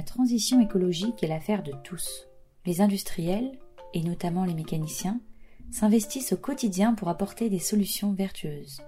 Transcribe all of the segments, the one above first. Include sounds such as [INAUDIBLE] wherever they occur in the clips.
La transition écologique est l'affaire de tous. Les industriels, et notamment les mécaniciens, s'investissent au quotidien pour apporter des solutions vertueuses.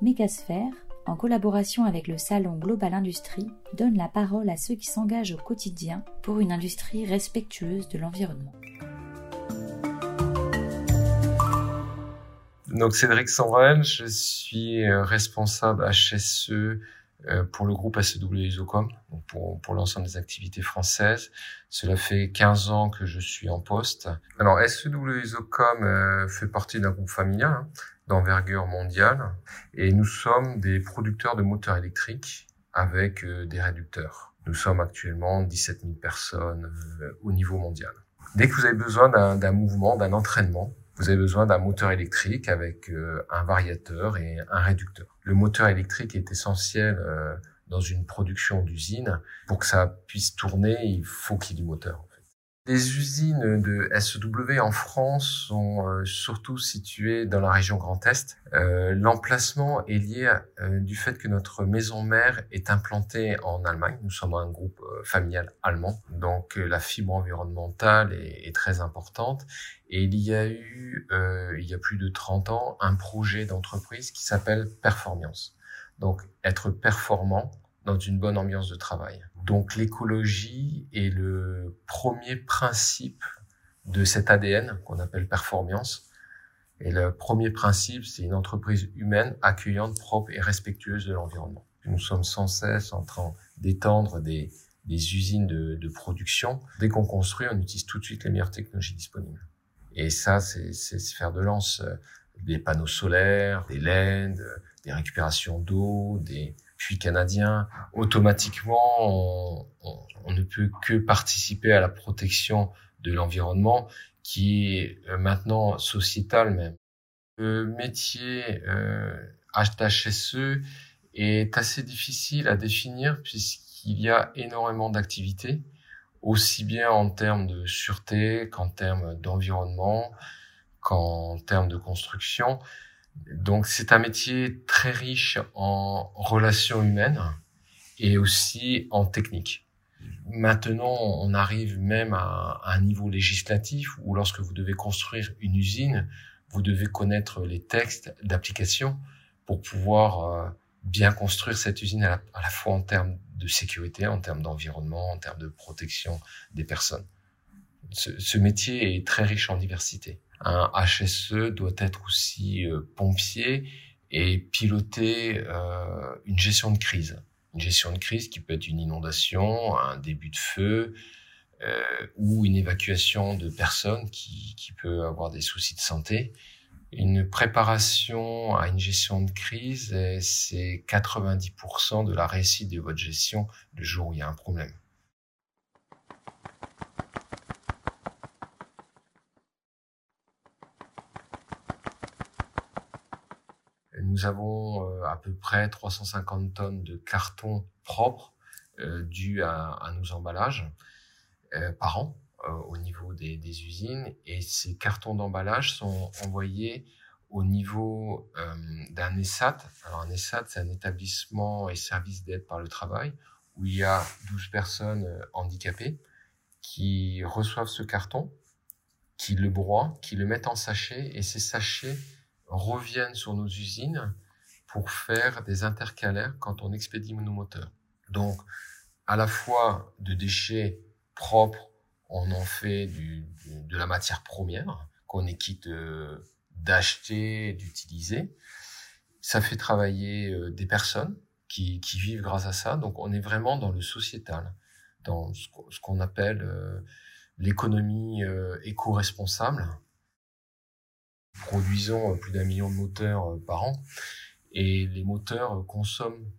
Mégasphère, en collaboration avec le Salon Global Industrie, donne la parole à ceux qui s'engagent au quotidien pour une industrie respectueuse de l'environnement. Donc Cédric Sanval, je suis euh, responsable HSE pour le groupe SEW Isocom, pour, pour l'ensemble des activités françaises. Cela fait 15 ans que je suis en poste. Alors SEW Isocom euh, fait partie d'un groupe familial hein, d'envergure mondiale et nous sommes des producteurs de moteurs électriques avec des réducteurs. Nous sommes actuellement 17 000 personnes au niveau mondial. Dès que vous avez besoin d'un mouvement, d'un entraînement, vous avez besoin d'un moteur électrique avec euh, un variateur et un réducteur. Le moteur électrique est essentiel euh, dans une production d'usine. Pour que ça puisse tourner, il faut qu'il y ait du moteur. Les usines de SEW en France sont euh, surtout situées dans la région Grand Est. Euh, L'emplacement est lié euh, du fait que notre maison mère est implantée en Allemagne. Nous sommes un groupe euh, familial allemand, donc la fibre environnementale est, est, très importante. Et il y a eu, il y a plus de 30 ans, un projet d'entreprise qui s'appelle Performance. Donc être performant dans une bonne ambiance de travail. Donc l'écologie est le premier principe de cet ADN qu'on appelle performance. Et le premier principe, c'est une entreprise humaine, accueillante, propre et respectueuse de l'environnement. Nous sommes sans cesse en train d'étendre des, usines de, de production. Dès qu'on construit, on utilise tout de suite les meilleures technologies disponibles. Et ça, c'est faire de lance euh, des panneaux solaires, des LED, des récupérations d'eau, des, puis canadien, automatiquement, on, ne peut que participer à la protection de l'environnement qui est euh, maintenant sociétal même. Le métier euh, HSE est assez difficile à définir puisqu'il y a énormément d'activités, aussi bien en termes de sûreté qu'en termes d'environnement, qu'en termes de construction. Donc c'est un métier très riche en relations humaines et aussi en technique. Maintenant, on arrive même à un niveau législatif où lorsque vous devez construire une usine, vous devez connaître les textes d'application pour pouvoir euh, bien construire cette usine à la, fois en termes de sécurité, en termes d'environnement, en termes de protection des personnes. ce métier est très riche en diversité. Un HSE doit être aussi euh, pompier et piloter euh, une gestion de crise. Une gestion de crise qui peut être une inondation, un début de feu euh, ou une évacuation de personnes qui, qui peut avoir des soucis de santé. Une préparation à une gestion de crise, c'est 90% de la réussite de votre gestion le jour où il y a un problème. Nous avons euh, à peu près 350 tonnes de carton propre euh, dû à, nos emballages euh, par an au niveau des, usines. Et ces cartons d'emballage sont envoyés au niveau d'un ESAT. Alors un ESAT, c'est un établissement et service d'aide par le travail où il y a 12 personnes handicapées qui reçoivent ce carton, qui le broient, qui le mettent en sachet et ces sachets reviennent sur nos usines pour faire des intercalaires quand on expédie nos moteurs. Donc, à la fois de déchets propres, on en fait de la matière première qu'on est quitte euh, d'acheter, d'utiliser. Ça fait travailler euh, des personnes qui, qui, vivent grâce à ça. Donc, on est vraiment dans le sociétal, dans ce qu'on appelle euh, l'économie éco-responsable produisons euh, plus d'un million de moteurs euh, par an et les moteurs euh, consomment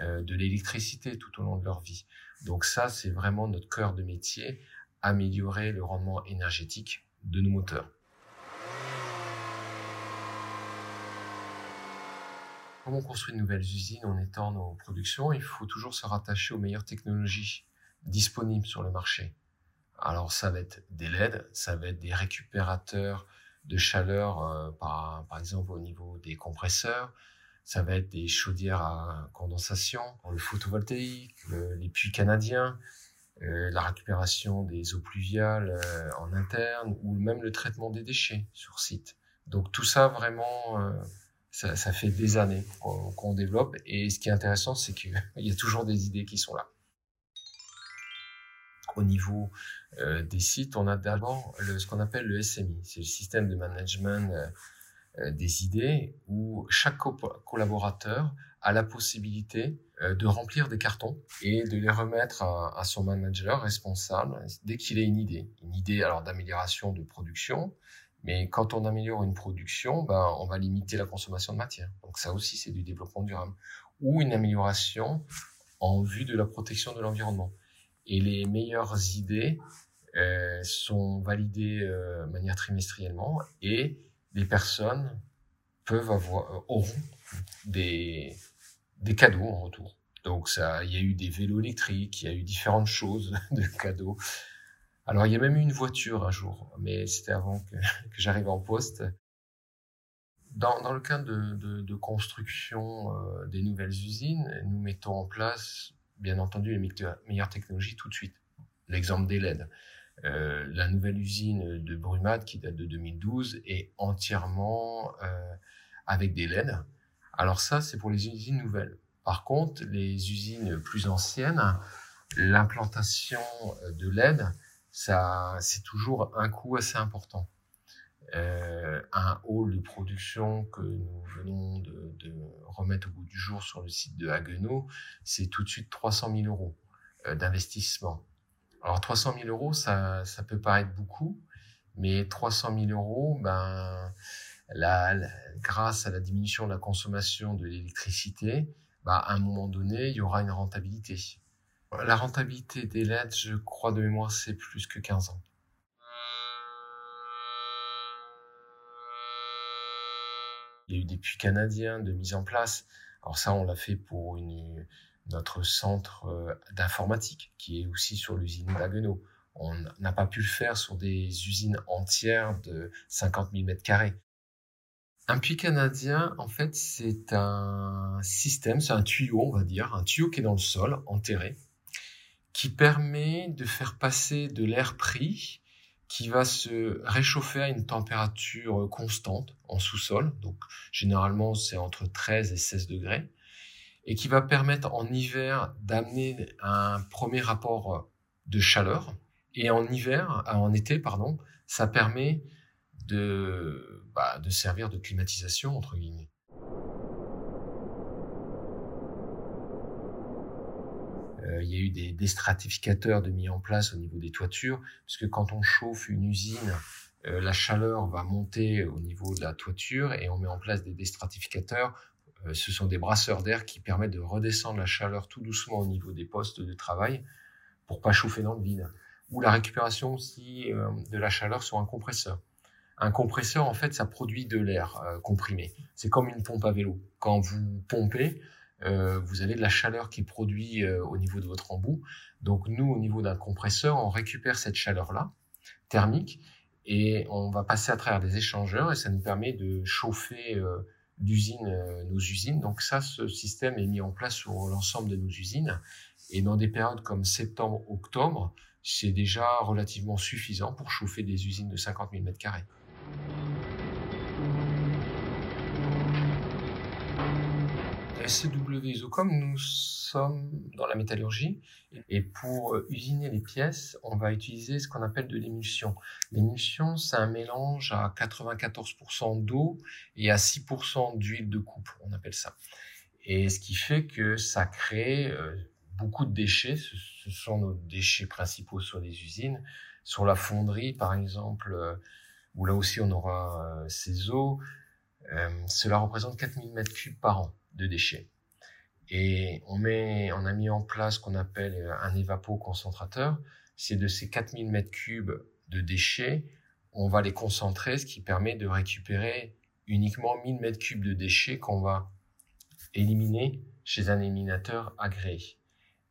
de l'électricité tout au long de leur vie. Donc ça, c'est vraiment notre cœur de métier, améliorer le rendement énergétique de nos moteurs. Quand on construit de nouvelles usines, on étend nos productions, il faut toujours se rattacher aux meilleures technologies disponibles sur le marché. Alors ça va être des LED, ça va être des récupérateurs de chaleur, euh, par, par exemple au niveau des compresseurs. Ça va être des chaudières à condensation, le photovoltaïque, les puits canadiens. euh, la récupération des eaux pluviales euh, en interne ou même le traitement des déchets sur site. Donc tout ça vraiment, euh, ça, ça, fait des années qu'on développe et ce qui est intéressant, c'est qu'il [LAUGHS] y a toujours des idées qui sont là. Au niveau des sites, on a d'abord ce qu'on appelle le SMI, c'est le système de management des idées où chaque collaborateur a la possibilité euh, de remplir des cartons et de les remettre à, son manager responsable dès qu'il a une idée. Une idée alors d'amélioration de production, mais quand on améliore une production, ben, on va limiter la consommation de matière. Donc ça aussi, c'est du développement durable. Ou une amélioration en vue de la protection de l'environnement. Et les meilleures idées euh, sont validées euh, de manière trimestriellement et les personnes peuvent avoir, euh, auront des, des cadeaux en retour. Donc ça, il y a eu des vélos électriques, il y a eu différentes choses [LAUGHS] de cadeaux. Alors il y a même eu une voiture un jour, mais c'était avant que, [LAUGHS] que j'arrive en poste. Dans, dans le cadre de, de, construction des nouvelles usines, nous mettons en place, bien entendu, les meilleures technologies tout de suite. L'exemple des LED. Euh, la nouvelle usine de Brumad, qui date de 2012, est entièrement euh, avec des LED. Alors ça, c'est pour les usines nouvelles. Par contre, les usines plus anciennes, l'implantation de LED, c'est toujours un coût assez important. Euh, un hall de production que nous venons de, remettre au bout du jour sur le site de Haguenau, c'est tout de suite 300 000 euros euh, d'investissement. Alors 300 000 euros, ça, peut paraître beaucoup, mais 300 000 euros, ben, grâce à la diminution de la consommation de l'électricité, bah, à un moment donné, il y aura une rentabilité. La rentabilité des LED, je crois de mémoire, c'est plus que 15 ans. Il y a eu des puits canadiens de mise en place. Alors ça, on l'a fait pour notre centre euh, d'informatique, qui est aussi sur l'usine d'Aguenau. On n'a pas pu le faire sur des usines entières de 50 000 mètres carrés. Un puits canadien, en fait, c'est un système, c'est un tuyau, on va dire, un tuyau qui est dans le sol, enterré, qui permet de faire passer de l'air pris qui va se réchauffer à une température constante en sous-sol, donc généralement c'est entre 13 et 16 degrés, et qui va permettre en hiver d'amener un premier rapport de chaleur, et en hiver, en été, pardon, ça permet de, bah, de servir de climatisation, entre guillemets. Euh, il y a eu des, des, de mis en place au niveau des toitures, puisque quand on chauffe une usine, euh, la chaleur va monter au niveau de la toiture et on met en place des déstratificateurs. Euh, ce sont des brasseurs d'air qui permettent de redescendre la chaleur tout doucement au niveau des postes de travail pour pas chauffer dans le vide. Ou la récupération aussi de la chaleur sur un compresseur. Un compresseur, en fait, ça produit de l'air comprimé. C'est comme une pompe à vélo. Quand vous pompez, euh, vous avez de la chaleur qui est produite euh, au niveau de votre embout. Donc nous, au niveau d'un compresseur, on récupère cette chaleur-là, thermique, et on va passer à travers des échangeurs, et ça nous permet de chauffer euh, nos usines. Donc ça, ce système est mis en place sur l'ensemble de nos usines, et dans des périodes comme septembre, octobre, c'est déjà relativement suffisant pour chauffer des usines de 50 000 m2. SW Isocom, nous sommes dans la métallurgie et pour euh, usiner les pièces, on va utiliser ce qu'on appelle de l'émulsion. L'émulsion, c'est un mélange à 94% d'eau et à 6% d'huile de coupe, on appelle ça. Et ce qui fait que ça crée euh, beaucoup de déchets. Ce sont nos déchets principaux sur les usines. Sur la fonderie, par exemple, euh, où là aussi on aura ces eaux, cela représente 4000 mètres cubes par an de déchets. Et on, met, on a mis en place ce qu'on appelle euh, un évapo-concentrateur. C'est de ces 4000 mètres cubes de déchets, on va les concentrer, ce qui permet de récupérer uniquement 1000 mètres cubes de déchets qu'on va éliminer chez un éliminateur agréé.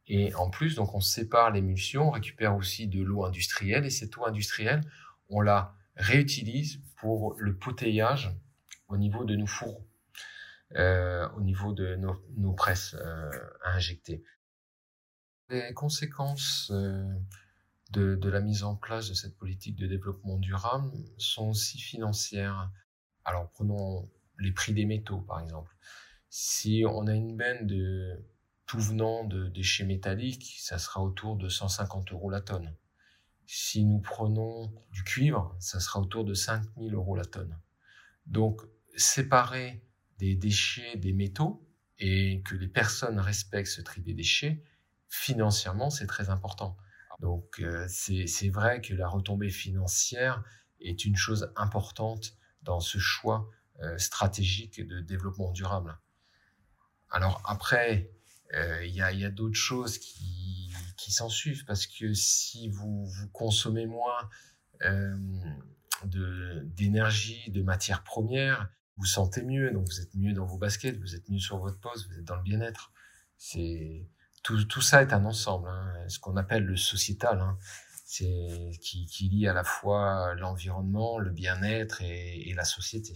Et en plus, donc on sépare l'émulsion, on récupère aussi de l'eau industrielle et cette eau industrielle, on la réutilise pour le potaillage au niveau de nos fourreaux. Euh, au niveau de nos, nos presses euh, à injecter. Les conséquences euh, de, la mise en place de cette politique de développement durable sont aussi financières. Alors prenons les prix des métaux par exemple. Si on a une benne de tout venant de déchets métalliques, ça sera autour de 150 euros la tonne. Si nous prenons du cuivre, ça sera autour de 5000 euros la tonne. Donc, séparer des déchets des métaux et que les personnes respectent ce tri des déchets, financièrement, c'est très important. Donc, euh, c'est vrai que la retombée financière est une chose importante dans ce choix euh, stratégique de développement durable. Alors après, euh, il y a, a d'autres choses qui, qui s'en suivent parce que si vous, vous consommez moins d'énergie, de, matières premières, vous sentez mieux, donc vous êtes mieux dans vos baskets, vous êtes mieux sur votre poste, vous êtes dans le bien-être. C'est tout, tout ça est un ensemble, hein, ce qu'on appelle le sociétal, hein, c'est qui, lie à la fois l'environnement, le bien-être et la société.